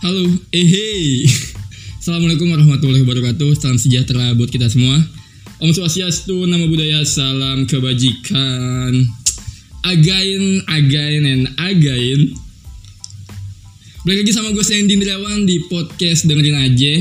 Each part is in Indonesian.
Halo, eh hey. Assalamualaikum warahmatullahi wabarakatuh. Salam sejahtera buat kita semua. Om Swastiastu, nama budaya, salam kebajikan. Again, again, and again. Balik lagi sama gue Sandy Indrawan di podcast dengerin aja.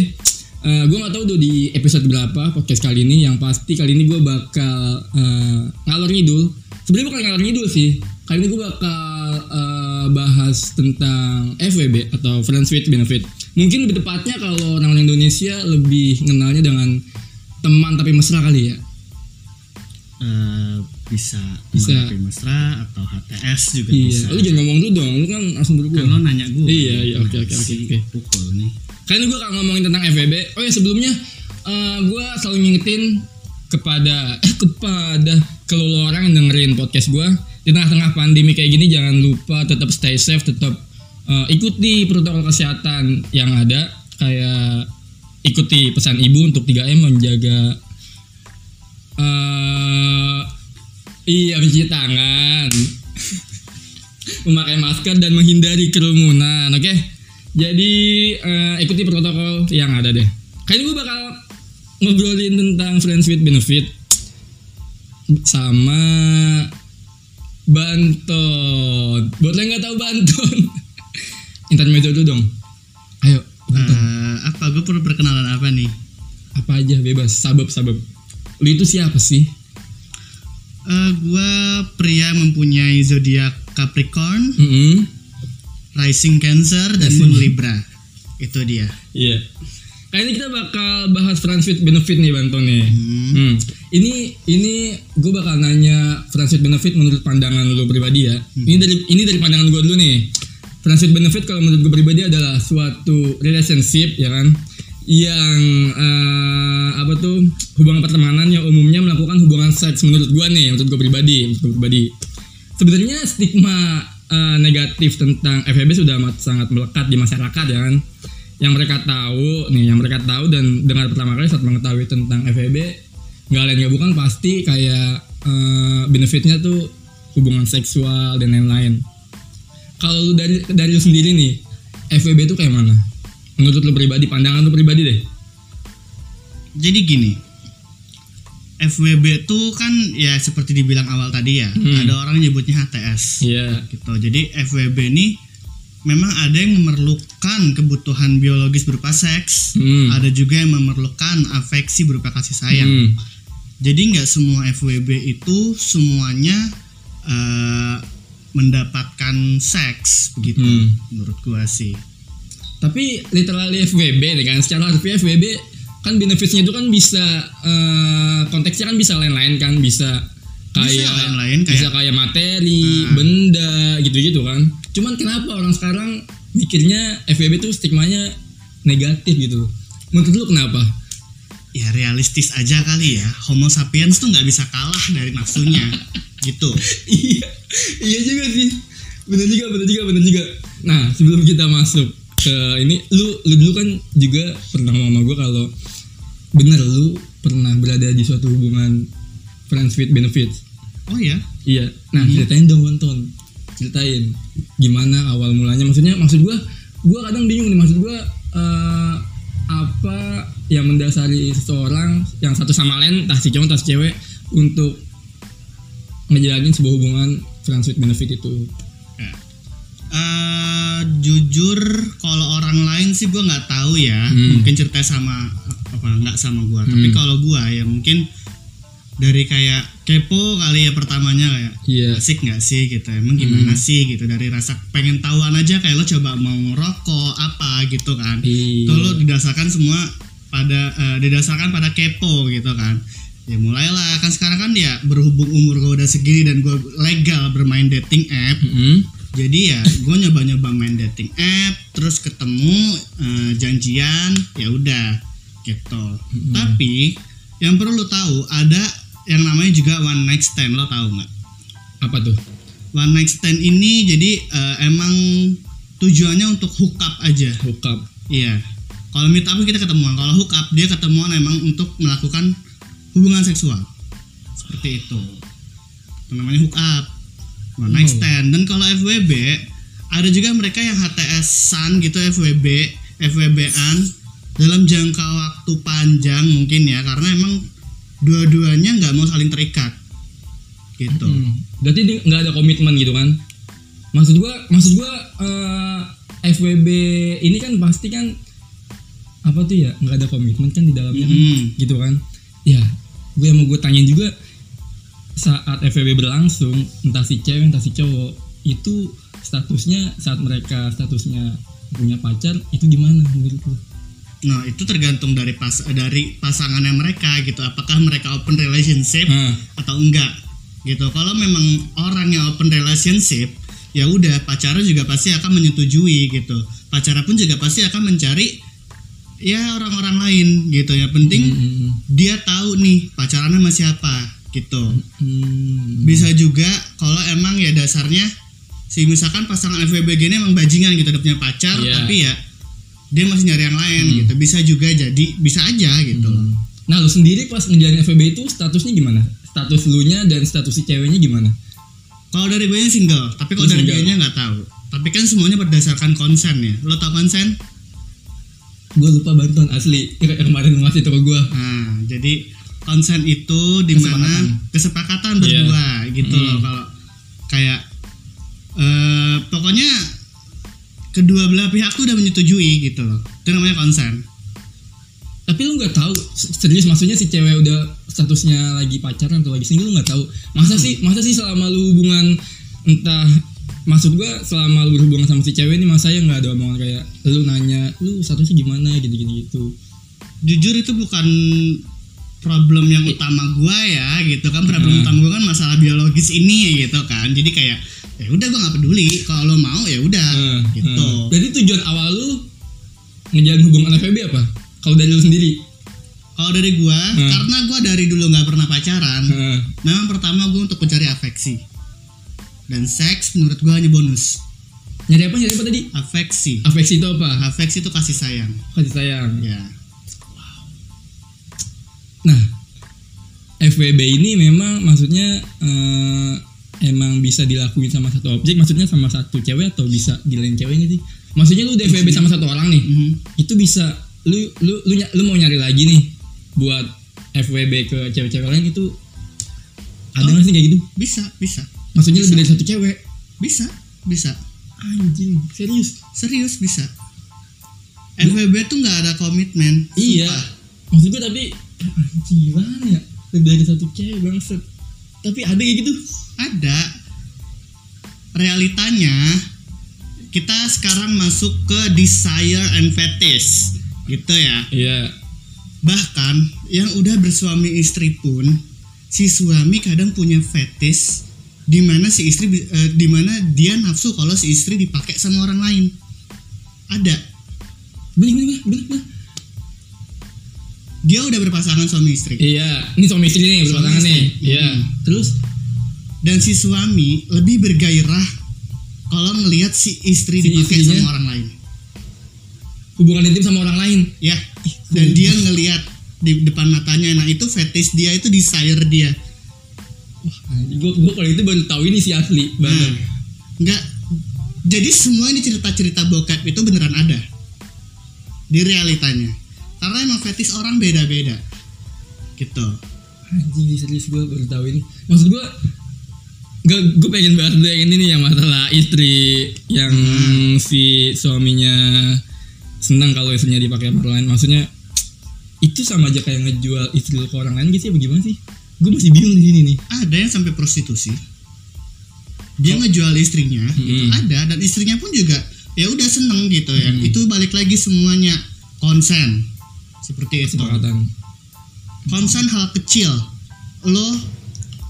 Uh, gue gak tahu tuh di episode berapa podcast kali ini. Yang pasti kali ini gue bakal uh, ngalor ngidul. Sebenarnya bukan ngalor ngidul sih. Kali ini gue bakal uh, bahas tentang FWB atau Friends with Benefit. Mungkin lebih tepatnya kalau orang Indonesia lebih kenalnya dengan teman tapi mesra kali ya. Eh, bisa Bisa. teman tapi mesra atau HTS juga Iya, bisa. lu jangan ngomong dulu dong. Lu kan langsung buru Kan lo nanya gue. Iya, iya, oke, oke, oke, oke. Pukul nih. Kali ini gue akan ngomongin tentang FWB. Oh ya sebelumnya eh, gue selalu ngingetin kepada eh, kepada kalau orang yang dengerin podcast gue di tengah-tengah pandemi kayak gini jangan lupa tetap stay safe, tetap eh, ikuti protokol kesehatan yang ada. Kayak ikuti pesan ibu untuk 3M menjaga eh iya mencuci tangan memakai masker dan menghindari kerumunan oke? Jadi eh, ikuti protokol yang ada deh. Kali gue bakal ngobrolin tentang friends with benefit sama Banton buat lo yang nggak tahu Banton intermezzo dulu dong ayo Banton Eh, apa gue perlu perkenalan apa nih? apa aja bebas sabab sabab lu itu siapa sih Eh, gue pria mempunyai zodiak Capricorn, Mm-mm. rising Cancer dan moon Libra. Itu dia. Iya. Kali ini kita bakal bahas friends with benefit nih Banton nih. Hmm. Hmm. Ini ini gue bakal nanya friends with benefit menurut pandangan lu pribadi ya. Ini dari ini dari pandangan gue dulu nih. Friends with benefit kalau menurut gue pribadi adalah suatu relationship ya kan yang eh, apa tuh hubungan pertemanan yang umumnya melakukan hubungan seks menurut gue nih menurut gue pribadi menurut gue pribadi sebenarnya stigma eh, negatif tentang FEB sudah amat sangat melekat di masyarakat ya kan yang mereka tahu nih yang mereka tahu dan dengar pertama kali saat mengetahui tentang FEB nggak lain nggak bukan pasti kayak eh, benefitnya tuh hubungan seksual dan lain-lain kalau lu dari dari lu sendiri nih FWB itu kayak mana menurut lu pribadi pandangan lu pribadi deh Jadi gini. FWB tuh kan ya seperti dibilang awal tadi ya, Hmm. ada orang nyebutnya HTS. iya gitu. Jadi FWB ini memang ada yang memerlukan kebutuhan biologis berupa seks, hmm. ada juga yang memerlukan afeksi berupa kasih sayang. Hmm. Jadi nggak semua FWB itu semuanya eh, mendapatkan seks begitu Hmm. menurut gua sih. tapi literally FWB nih kan secara harfiah FWB kan benefitsnya itu kan bisa eh, konteksnya kan bisa lain-lain kan bisa kayak Bisa lain-lain, bisa kayak- kayak materi Ah. benda gitu-gitu kan cuman kenapa orang sekarang mikirnya FWB tuh stigmanya negatif gitu? Menurut lu kenapa? Ya realistis aja kali ya. Homo sapiens tuh nggak bisa kalah dari nafsunya gitu. iya iya juga sih. Bener juga bener juga bener juga. Nah sebelum kita masuk ke ini lu lu dulu kan juga pernah ngomong sama gue kalau bener lu pernah berada di suatu hubungan friends with benefits. Oh ya, iya. Nah ceritain dong Wonton ceritain gimana awal mulanya maksudnya maksud gue gue kadang bingung nih maksud gue eh, apa yang mendasari seseorang yang satu sama lain entah si cowok entah si cewek untuk ngejalanin sebuah hubungan friends with benefit itu. Eh, jujur kalau orang lain sih gue nggak tahu ya Hmm. mungkin cerita sama apa nggak sama gue tapi Hmm. kalau gue ya mungkin dari kayak kepo kali ya pertamanya kayak iya. Asik nggak sih? gitu emang gimana sih? gitu dari rasa pengen tahuan aja kayak lo coba mau ngerokok apa gitu kan. Itu lo didasarkan semua pada eh, didasarkan pada kepo gitu kan. Ya mulailah kan sekarang kan ya berhubung umur gue udah segini dan gue legal bermain dating app Mm-mm. jadi ya gue nyoba-nyoba main dating app terus ketemu eh, janjian ya udah gitu. Tapi yang perlu lo tahu ada yang namanya juga one night stand lo tahu nggak? Apa tuh? One night stand ini jadi eh, emang tujuannya untuk hook up aja. Hookup iya. Kalau meet up kita ketemuan. Kalau hook up dia ketemuan emang untuk melakukan hubungan seksual. Seperti itu. Itu namanya hook up. One night stand. Dan kalau FWB ada juga mereka yang HTS-an gitu FWB FWB-an dalam jangka waktu panjang mungkin ya. Karena emang dua-duanya nggak mau saling terikat gitu Hmm. Berarti nggak ada komitmen gitu kan? Maksud gua, maksud gua eh, FWB ini kan pasti kan apa tuh ya nggak ada komitmen kan di dalamnya kan? Hmm. gitu kan? Ya, gue yang mau gue tanyain juga saat FWB berlangsung entah si cewek entah si cowok itu statusnya saat mereka statusnya punya pacar itu gimana menurut lu? Nah itu tergantung dari pas dari pasangannya mereka gitu. Apakah mereka open relationship Ah, atau enggak gitu. Kalau memang orang yang open relationship ya udah pacarnya juga pasti akan menyetujui gitu. Pacarnya pun juga pasti akan mencari ya orang-orang lain gitu. Yang penting hmm, dia tahu nih pacarannya sama siapa gitu. hmm, Bisa juga kalau emang ya dasarnya si misalkan pasangan FWB ini emang bajingan gitu dia punya pacar Iya. tapi ya dia masih nyari yang lain Hmm. gitu. Bisa juga jadi bisa aja gitu. Hmm. Nah lu sendiri pas ngejalanin FWB itu statusnya gimana? Status lu nya dan status si ceweknya gimana? Kalau dari gue nya single, tapi kalau dari gue nya nggak tahu. Tapi kan semuanya berdasarkan konsen ya. Lo tau konsen? Gue lupa bantuan asli kemarin tau ke gue. Nah, jadi konsen itu di mana kesepakatan, Iya. berdua gitu Hmm. loh. Kalau kayak eh pokoknya kedua belah pihak tuh udah menyetujui gitu loh. Itu namanya konsen. Tapi lu nggak tahu se- serius maksudnya si cewek udah statusnya lagi pacaran atau lagi single lu nggak tahu. Masa sih masa sih selama lu hubungan entah maksud gua selama lu berhubungan sama si cewek ini masa ya nggak ada omongan kayak lu nanya lu statusnya gimana gitu gitu gitu. Jujur itu bukan problem yang utama gua ya gitu kan problem Hmm. utama gua kan masalah biologis ini gitu kan jadi kayak ya udah gua nggak peduli kalau lo mau ya udah Eh, gitu eh. Jadi tujuan awal lu ngejalin hubungan FWB apa? Kalau dari lu sendiri? Kalau dari gua, Hmm. karena gua dari dulu nggak pernah pacaran, Heeh. memang pertama gua untuk mencari afeksi. Dan seks menurut gua hanya bonus. Nyari apa? Nyari apa tadi? Afeksi. Afeksi itu apa? Afeksi itu kasih sayang. Kasih sayang. Ya. Nah, FWB ini memang maksudnya eh, emang bisa dilakuin sama satu objek, maksudnya sama satu cewek atau bisa di lain ceweknya sih? Maksudnya lu FWB sama satu orang nih, Mhm. itu bisa lu lu lu, lu mau nyari lagi nih buat FWB ke cewek-cewek lain itu ada Oh. nggak sih kayak gitu? Bisa, bisa. Maksudnya lebih dari satu cewek? Bisa, bisa. Anjing, serius? Serius bisa. FWB tuh nggak ada komitmen. Iya. Sumpah. Maksud gue tapi anjing gimana ya? Lebih dari satu cewek bangset. Tapi ada kayak gitu. Ada. Realitanya kita sekarang masuk ke desire and fetish. Gitu ya. Iya. Bahkan yang udah bersuami istri pun si suami kadang punya fetish di mana si istri eh, di mana dia nafsu kalau si istri dipakai sama orang lain. Ada. Bener bener bener bener. Dia udah berpasangan suami istri. Iya, ini suami istri nih berpasangan nih. Iya. Hmm. Terus Dan si suami lebih bergairah kalau ngelihat si istri Si dipakai istrinya? sama orang lain. hubungan intim sama orang lain. Ya. Dan dia ngelihat di depan matanya. Nah, itu fetish dia, itu desire dia. Gue gue kalau itu baru tahu ini si asli Nah, banget. enggak jadi semua ini cerita-cerita bokep itu beneran ada di realitanya karena emang fetish orang beda-beda gitu Anjing serius gue baru tahu ini. Maksud gue Gak, gue pengen bahas dulu yang ini nih yang masalah istri yang Hmm. si suaminya senang kalau istrinya dipakai sama orang lain. Maksudnya itu sama aja kayak ngejual istri ke orang lain gitu ya bagaimana sih? Gue masih bingung di sini nih. ada yang sampai prostitusi dia Oh. ngejual istrinya gitu Hmm. ada dan istrinya pun juga ya udah seneng gitu ya Hmm. itu balik lagi semuanya konsen seperti itu Kesepakatan. konsen hal kecil lo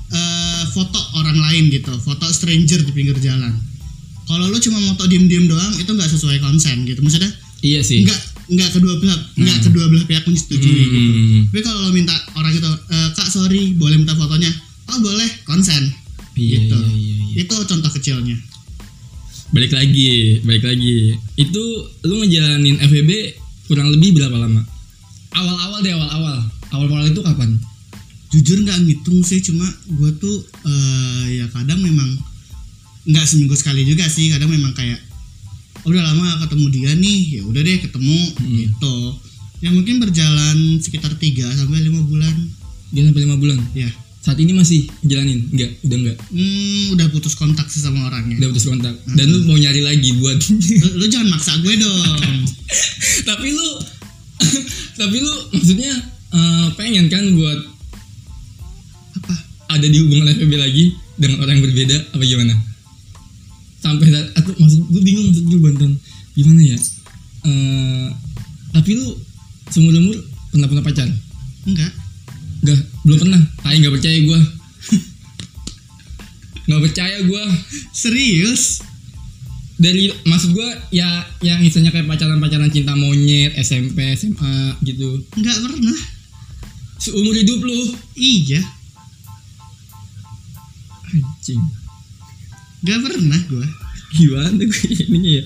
eh, foto orang lain gitu foto stranger di pinggir jalan kalau lo cuma foto diem-diem doang itu nggak sesuai konsen gitu maksudnya Iya sih. nggak nggak kedua belah nggak Hmm. kedua belah pihak menyetujui gitu Hmm. tapi kalau lo minta orang itu "Eh, kak sorry boleh minta fotonya oh boleh konsen Iya, gitu iya, iya, iya. itu contoh kecilnya Balik lagi, balik lagi. Itu lu ngejalanin FWB kurang lebih berapa lama? Awal-awal deh, awal-awal. Awal-awal itu kapan? jujur nggak ngitung sih cuma gue tuh eh, ya kadang memang nggak seminggu sekali juga sih. Kadang memang kayak udah lama ketemu dia nih. Ya udah deh ketemu Hmm. gitu. Ya mungkin berjalan sekitar 3 sampai lima bulan. Dia sampai lima bulan? Ya. Saat ini masih jalanin? Enggak udah enggak hmm, udah putus kontak sih sama orangnya. Udah putus kontak. Dan lu mau nyari lagi buat lu, lu jangan maksa gue dong. Tapi lu tapi lu maksudnya eh, pengen kan buat apa? Ada di hubungan FVB lagi dengan orang yang berbeda apa gimana? Sampai saat aku maksud gue bingung maksud gue bantuan gimana ya? Eh, tapi lu seumur umur pernah punya pacar? Enggak. Enggak, belum pernah. Tai nggak percaya gue. nggak percaya gue. serius Dari maksud gue ya yang istilahnya kayak pacaran-pacaran cinta monyet, SMP, SMA gitu. enggak pernah Seumur hidup lu. iya Anjing. enggak pernah gue Gimana gue ininya ya?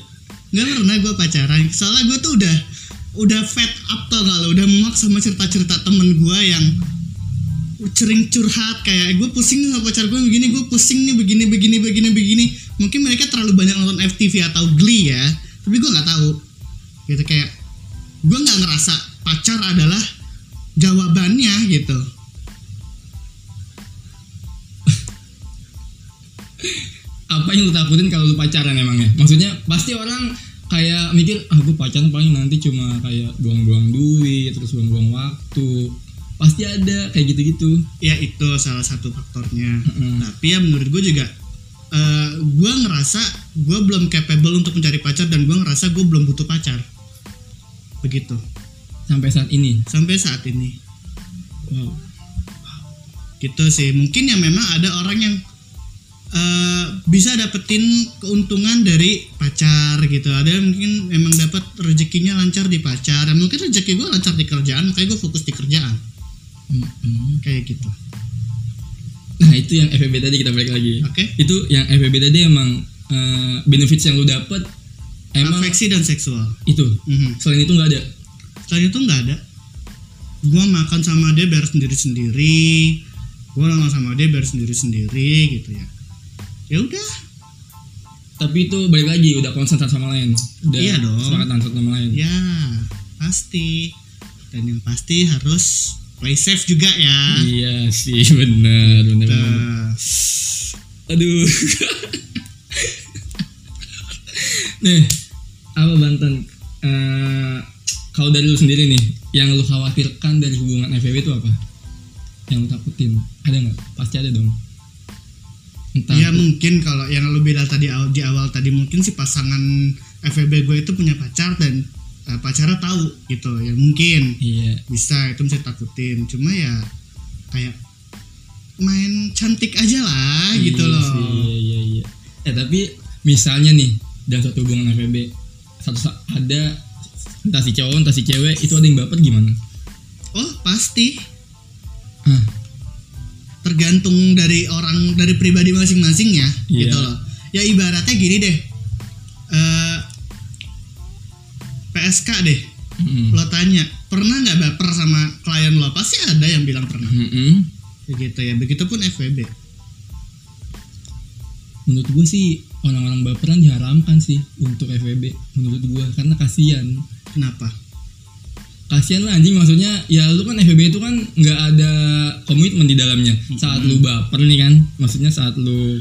nggak pernah gue pacaran soalnya gue tuh udah udah fed up tau gak lo udah muak sama cerita-cerita temen gue yang sering curhat kayak gue pusing nih sama pacar gue begini gue pusing nih begini begini begini begini mungkin mereka terlalu banyak nonton FTV atau Glee ya tapi gue nggak tahu. Gitu kayak gue nggak ngerasa pacar adalah jawabannya gitu. Apa yang lu takutin kalau lu pacaran emangnya? Maksudnya pasti orang kayak mikir ah gue pacaran paling nanti cuma kayak buang-buang duit terus buang-buang waktu. Pasti ada kayak gitu-gitu. Ya itu salah satu faktornya. Mm-mm. tapi ya menurut gue juga eh gue ngerasa gue belum capable untuk mencari pacar dan gue ngerasa gue belum butuh pacar. Begitu. Sampai saat ini? Sampai saat ini. Wow. Gitu sih. Mungkin ya memang ada orang yang eh, bisa dapetin keuntungan dari pacar gitu. Ada yang mungkin memang dapat rezekinya lancar di pacar. Dan mungkin rezeki gue lancar di kerjaan makanya gue fokus di kerjaan. Mm-mm. kayak gitu nah itu yang FVB tadi kita balik lagi oke itu yang FVB tadi emang eh, benefits yang lu dapet emang afeksi dan seksual itu Mhm. selain itu nggak ada Selain itu nggak ada. Gua makan sama dia bayar sendiri sendiri. Gua nonton sama dia bayar sendiri sendiri gitu ya. Ya udah. tapi itu balik lagi udah konsen satu sama lain udah Iya dong. sepakatan satu sama lain Ya pasti. Dan yang pasti harus play safe juga ya. iya sih bener. Nah, aduh. Nih apa Banten? Eh, kalau dari lu sendiri nih yang lu khawatirkan dari hubungan FWB itu apa? Yang lu takutin ada nggak? Pasti ada dong. Entah. Ya mungkin kalau yang lu bilang tadi di awal tadi mungkin si pasangan FWB gue itu punya pacar dan eh, pacarnya tahu gitu ya mungkin. Iya. Bisa itu bisa takutin cuma ya kayak main cantik aja lah gitu Iya loh. sih, iya iya iya. Eh tapi misalnya nih dalam satu hubungan FWB satu sa- ada entah si cowok entah si cewek itu ada yang baper gimana? Oh pasti. Ah tergantung dari orang dari pribadi masing-masing ya Iya. gitu loh. Ya ibaratnya gini deh. Eh, PSK deh. Mm, lo tanya pernah nggak baper sama klien lo? Pasti ada yang bilang pernah. Mm-mm. begitu ya begitupun FWB menurut gue sih orang-orang baperan diharamkan sih untuk FWB menurut gue karena kasihan. Kenapa? Kasihan lah anjing. Maksudnya ya lu kan FWB itu kan nggak ada komitmen di dalamnya. Saat lu baper nih kan maksudnya saat lu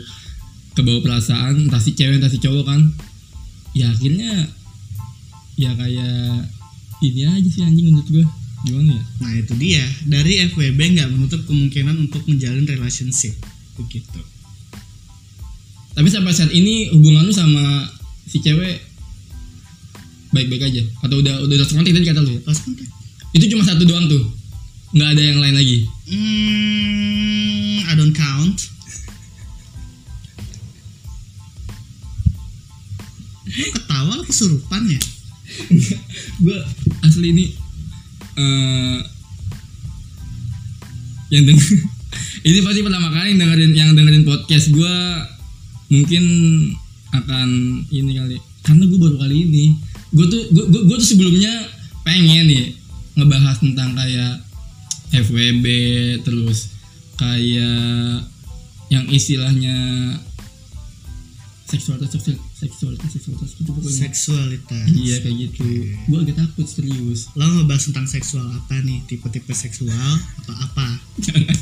kebawa perasaan entah si cewek entah si cowok kan ya akhirnya ya kayak ini aja sih anjing menurut gue gimana ya? Nah itu dia. Dari FWB nggak menutup kemungkinan untuk menjalin relationship. Begitu. Tapi sampai saat ini hubungan lu sama si cewek baik-baik aja? Atau udah udah udah kontak tadi kata lu ya? Pas kontak. Itu cuma satu doang tuh. Nggak ada yang lain lagi? Hmm, I don't count. Lu ketawa lu kesurupan ya? Gue asli ini eh yang denger, ini pasti pertama kali yang dengerin yang dengerin podcast gue mungkin akan ini kali. Karena gue baru kali ini gue tuh gue gue tuh sebelumnya pengen nih ngebahas tentang kayak FWB terus kayak yang istilahnya seksual atau seksual seksualitas seksualitas gitu pokoknya. Seksualitas. Iya kayak gitu. Gue agak takut serius. Lo ngebahas tentang seksual apa nih? Tipe-tipe seksual atau apa? Jangan.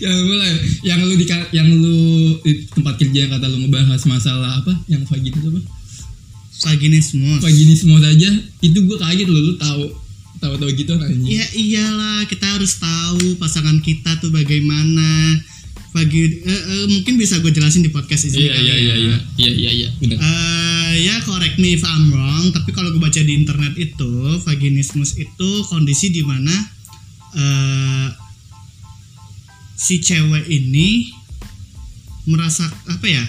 Yang mulai. Yang lu di yang lu di tempat kerja yang kata lu ngebahas masalah apa? Yang vaginis apa? Vaginismus vaginisme saja itu gue kaget lu lu tahu. Tahu tahu gitu anjing. Ya iyalah kita harus tahu pasangan kita tuh bagaimana Vagi, eh, eh, mungkin bisa gue jelasin di podcast ini iya kali iya ya. iya iya iya iya iya benar ya correct me if I'm wrong tapi kalau gue baca di internet itu vaginismus itu kondisi di mana eh, si cewek ini merasa apa ya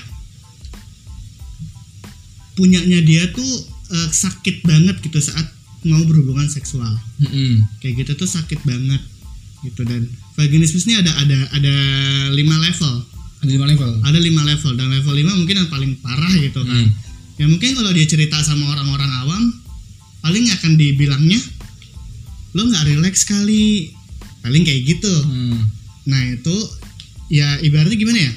punyanya dia tuh eh, sakit banget gitu saat mau berhubungan seksual Mm-mm. kayak gitu tuh sakit banget gitu dan vaginismus ini ada ada ada lima level. Ada lima level? Ada lima level dan level 5 mungkin yang paling parah gitu kan. Hmm. ya mungkin kalau dia cerita sama orang-orang awam paling akan dibilangnya lo nggak relax kali paling kayak gitu. Hmm. nah itu ya ibaratnya gimana ya?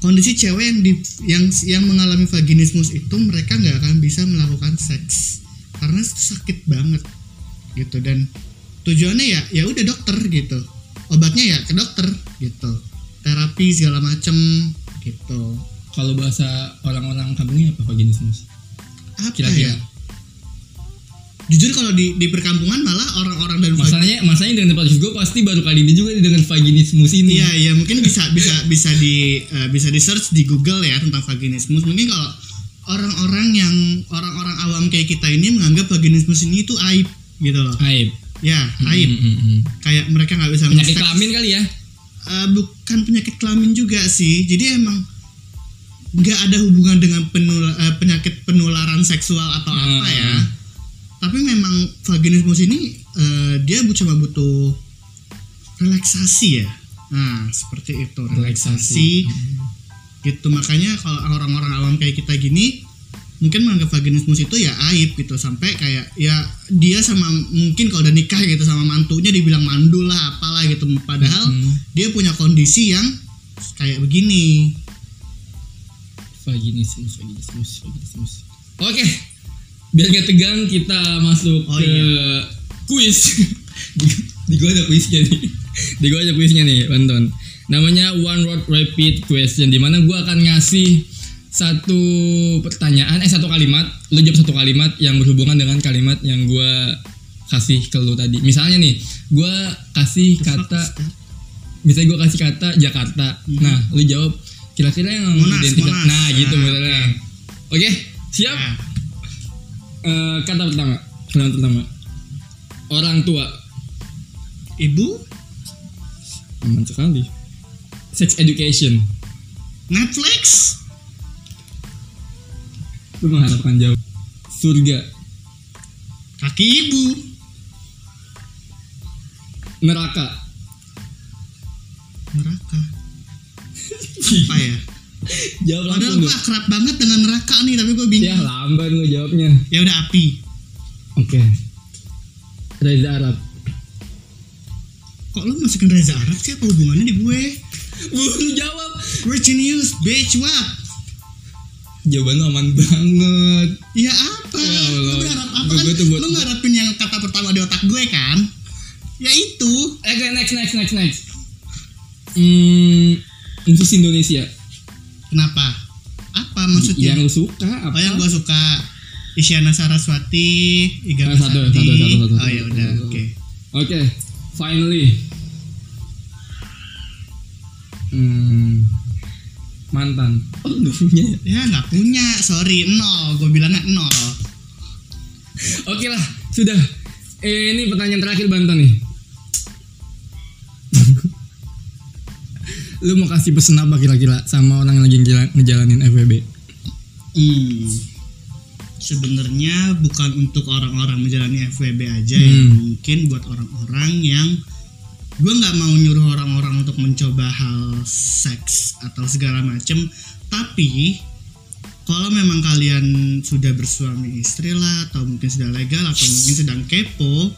Kondisi cewek yang di yang yang mengalami vaginismus itu mereka nggak akan bisa melakukan seks. Karena sakit banget gitu dan tujuannya ya ya udah dokter gitu. Obatnya ya ke dokter gitu. Terapi segala macem gitu. Kalau bahasa orang-orang kampung ini apa vaginismus apa Kira-kira. ya? Jujur kalau di di perkampungan malah orang-orang dari masalahnya masalahnya dengan podcast gue pasti baru kali ini juga dengan vaginismus ini. Iya iya mungkin bisa bisa bisa di eh, bisa di search di Google ya tentang vaginismus. Mungkin kalau orang-orang yang orang-orang awam kayak kita ini menganggap vaginismus ini itu aib gitu loh. aib Ya aib. Mm, mm, mm. Kayak mereka nggak bisa penyakit kelamin kali ya Eh, bukan penyakit kelamin juga sih. Jadi emang nggak ada hubungan dengan penul- eh, penyakit penularan seksual atau Hmm. apa ya. Tapi memang vaginismus ini eh, dia cuma butuh relaksasi ya. Nah seperti itu relaksasi. gitu makanya kalau orang-orang awam kayak kita gini mungkin menganggap vaginismus itu ya aib gitu sampai kayak ya dia sama mungkin kalau udah nikah gitu sama mantunya dibilang mandul lah apalah gitu. Padahal Hmm. dia punya kondisi yang kayak begini. Vaginismus vaginismus vaginismus. Oke biar nggak tegang kita masuk Oh, ke iya. kuis. Di, di gua ada kuisnya nih. Di gua ada kuisnya nih Banton namanya one word rapid question di mana gua akan ngasih satu pertanyaan eh satu kalimat. Lu jawab satu kalimat yang berhubungan dengan kalimat yang gua kasih ke lu tadi. Misalnya nih gua kasih kata misalnya gue kasih kata Jakarta. Nah lu jawab kira-kira yang Hmm. Monas, nah gitu Nah, misalnya oke. Siap? Nah, Eh, kata pertama kalimat pertama. Orang tua. Ibu? Aman sekali. Sex education. Netflix lu mengharapkan jauh. Surga. Kaki ibu. Neraka. Neraka. Apa ya? Jawab padahal langsung gue akrab banget dengan neraka nih tapi gue ya bingung lamban lu jawabnya. Ya udah api. Oke. Reza Arab. Kok lu masukin Reza Arab sih? Apa hubungannya di gue? Lu jawab. Rich news bitch what jawaban lu aman banget Ya apa? Ya Allah. Lu berharap apa Gue- kan? gue buat- Lu ngarepin yang kata pertama di otak gue kan? Ya itu. Eh, Oke, next, next, next, next. Hmm, musisi Indonesia. Kenapa? Apa maksudnya? Yang lu suka apa? Oh yang gue suka Isyana Saraswati, Iga Ah, satu, Masati. satu, satu, satu, Oh ya satu, udah, satu. oke. Oke, finally. Hmm, mantan. Oh, nggak punya ya? Ya nggak punya, sorry nol. Gue bilangnya nol. Oke lah, sudah. Eh, ini pertanyaan terakhir Bantan nih. lu mau kasih pesan apa kira-kira sama orang yang lagi ngejala- ngejalanin FWB? Hmm. Sebenarnya bukan untuk orang-orang menjalani FWB aja ya, Hmm. mungkin buat orang-orang yang gue nggak mau nyuruh orang-orang untuk mencoba hal seks atau segala macem, tapi kalau memang kalian sudah bersuami istri lah atau mungkin sudah legal atau mungkin sedang kepo,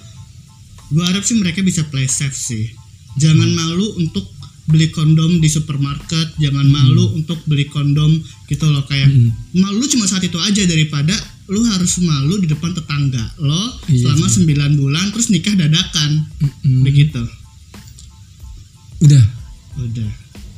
gue harap sih mereka bisa play safe sih. Jangan malu untuk beli kondom di supermarket jangan malu untuk beli kondom gitu loh kayak Hmm. malu cuma saat itu aja daripada lu harus malu di depan tetangga lo Iya selama 9 bulan terus nikah dadakan Mm-mm. begitu udah udah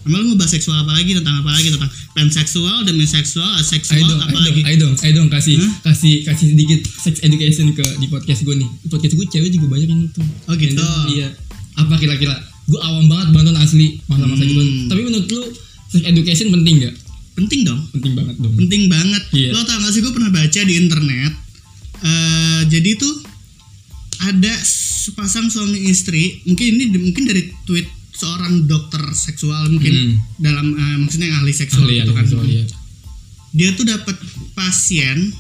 Emang lu mau bahas seksual apa lagi tentang apa lagi tentang panseksual, demiseksual, aseksual, apa ayo lagi? dong, ayo dong, ayo dong kasih Hah? kasih kasih sedikit sex education ke di podcast gue nih. Di podcast gue cewek juga banyak yang nonton. Oh, gitu. Yang- Iya. Apa kira-kira? Gue awam banget banget asli masa-masa Hmm. gitu. Tapi menurut lu sex education penting gak? Penting dong. Penting banget dong. penting banget Iya. lo tau gak sih gue pernah baca di internet eh jadi tuh ada sepasang suami istri mungkin ini mungkin dari tweet seorang dokter seksual mungkin Hmm. dalam eh, maksudnya ahli seksual Ahli, gitu ahli kan seksual, iya. dia tuh dapat pasien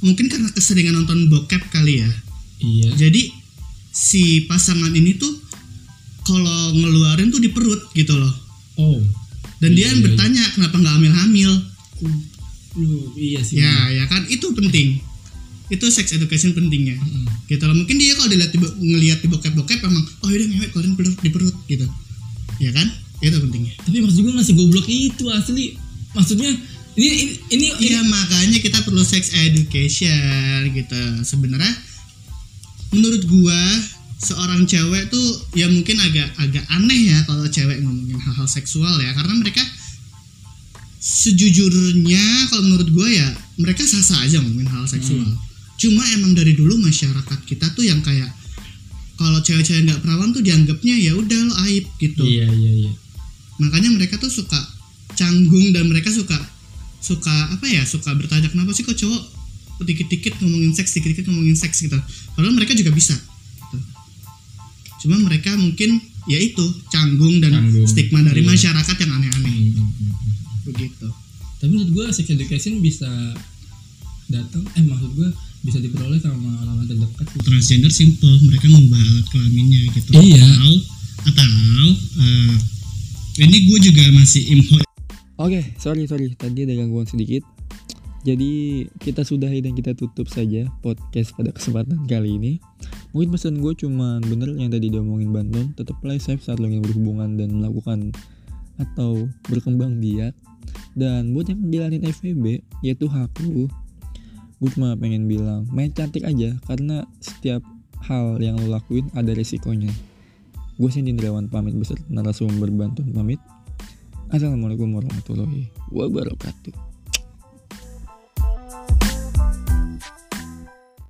mungkin karena keseringan nonton bokep kali ya Iya. jadi si pasangan ini tuh kalau ngeluarin tuh di perut gitu loh Oh. dan dia Iya, iya, bertanya kenapa nggak hamil-hamil Lu iya sih. Ya, ya kan itu penting. Itu sex education pentingnya. Mm. Gitu loh. Mungkin dia kalau dilihat di, ngelihat di bokep-bokep emang oh yaudah ngewek keluarin perut di perut gitu. Ya kan? Itu pentingnya. Tapi maksud gue ngasih goblok itu asli. Maksudnya ini ini ini, ini Iya, makanya kita perlu sex education gitu. Sebenarnya menurut gua seorang cewek tuh ya mungkin agak agak aneh ya kalau cewek ngomongin hal-hal seksual ya karena mereka sejujurnya kalau menurut gua ya mereka sah-sah aja ngomongin hal seksual. Cuma emang dari dulu masyarakat kita tuh yang kayak kalau cewek-cewek nggak perawan tuh dianggapnya ya udah lo aib gitu. Iya iya iya. Makanya mereka tuh suka canggung dan mereka suka suka apa ya suka bertanya kenapa sih kok cowok dikit-dikit ngomongin seks dikit-dikit ngomongin seks gitu padahal mereka juga bisa gitu. cuma mereka mungkin ya itu canggung dan Canggung, stigma dari iya. masyarakat yang aneh-aneh Hmm, hmm, hmm, hmm. begitu Tapi menurut gue sex education bisa datang eh maksud gue bisa diperoleh sama orang terdekat sih. transgender simple mereka ngubah alat kelaminnya gitu Iya. atau atau eh, ini gue juga masih info Oke, sorry sorry, tadi ada gangguan sedikit. Jadi kita sudahi dan kita tutup saja podcast pada kesempatan kali ini. Mungkin pesan gue cuman bener yang tadi diomongin Banton, tetap play safe saat lo ingin berhubungan dan melakukan atau berkembang biak. Dan buat yang jalanin FVB, yaitu hak lu. Gue cuma pengen bilang, main cantik aja karena setiap hal yang lo lakuin ada resikonya. Gue Cindy Indrawan pamit beserta narasumber Banton pamit. Assalamualaikum warahmatullahi wabarakatuh.